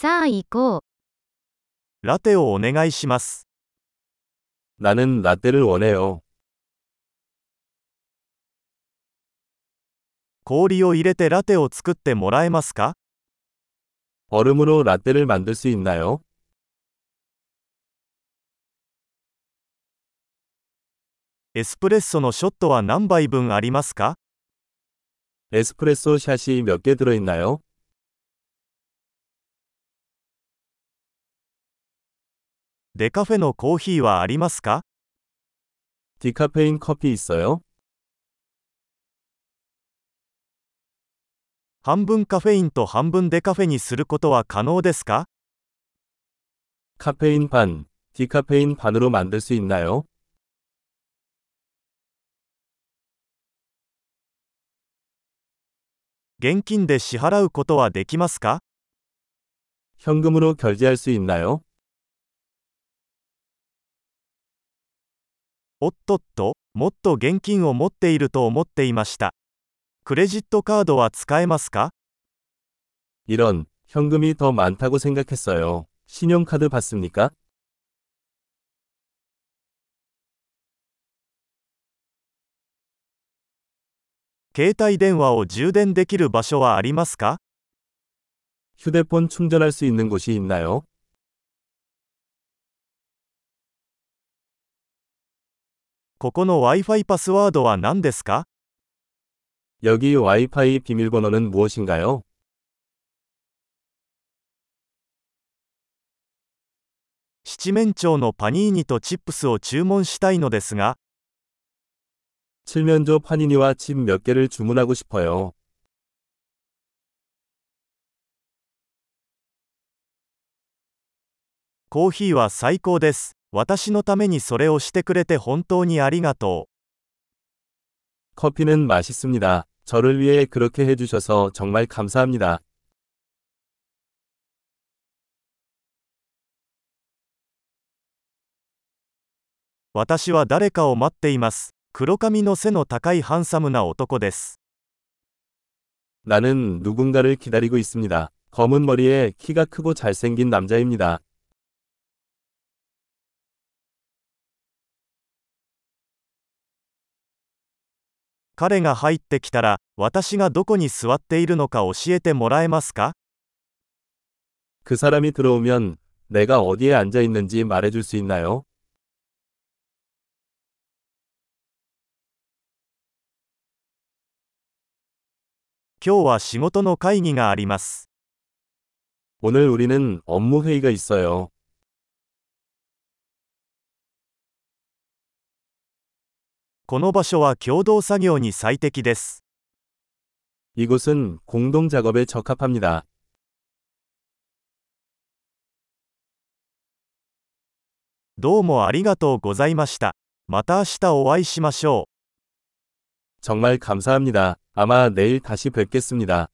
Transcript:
さあ行こう。ラテをお願いします。 나는 라떼를 원해요. 氷を入れてラテを作ってもらえますか 얼음으로 라떼를 만들 수 있나요? エスプレッソのショットは何杯分ありますか 에스프레소 샷이 몇 개 들어있나요? デカフェのコーヒーはありますか 디카페인 커피 있어요? 半分カフェインと半分デカフェにすることは可能ですか 카페인 반, 디카페인 반으로 만들 수 있나요? 現金で支払うことはできますか 현금으로 결제할 수 있나요? おっとっと、もっと現金を持っていると思っていました。クレジットカードは使えますか 이런, 현금이 더 많다고 생각했어요. 신용카드 받습니까? 携帯電話を充電できる場所はありますか 휴대폰 충전할 수 있는 곳이 있나요? ここの Wi-Fi パスワードは何ですか 여기 와이파이 비밀번호는 무엇인가요? 七面鳥のパニーニとチップスを注文したいのですが、 칠면조 파니니와 칩 몇 개를 주문하고 싶어요. コーヒーは最高です。 私のためにそれをしてくれて本当にありがとう。 커피는 맛있습니다. 저를 위해 그렇게 해주셔서 정말 감사합니다. 私は誰かを待っています。黒髪の背の高いハンサムな男です。 나는 누군가를 기다리고 있습니다. 검은 머리에 키가 크고 잘생긴 남자입니다. 彼が入ってきたら、私がどこに座っているのか教えてもらえますか 그 사람이 들어오면 내가 어디에 앉아 있는지 말해줄 수 있나요? 今日は仕事の会議があります。 오늘 우리는 업무 회의가 있어요. この場所は共同作業に最適です。이곳은공동작업에적합합니 다。 どうもありがとうございました。また明日お会いしましょう。정말감사합니 다。 아마내일다시뵙겠습니다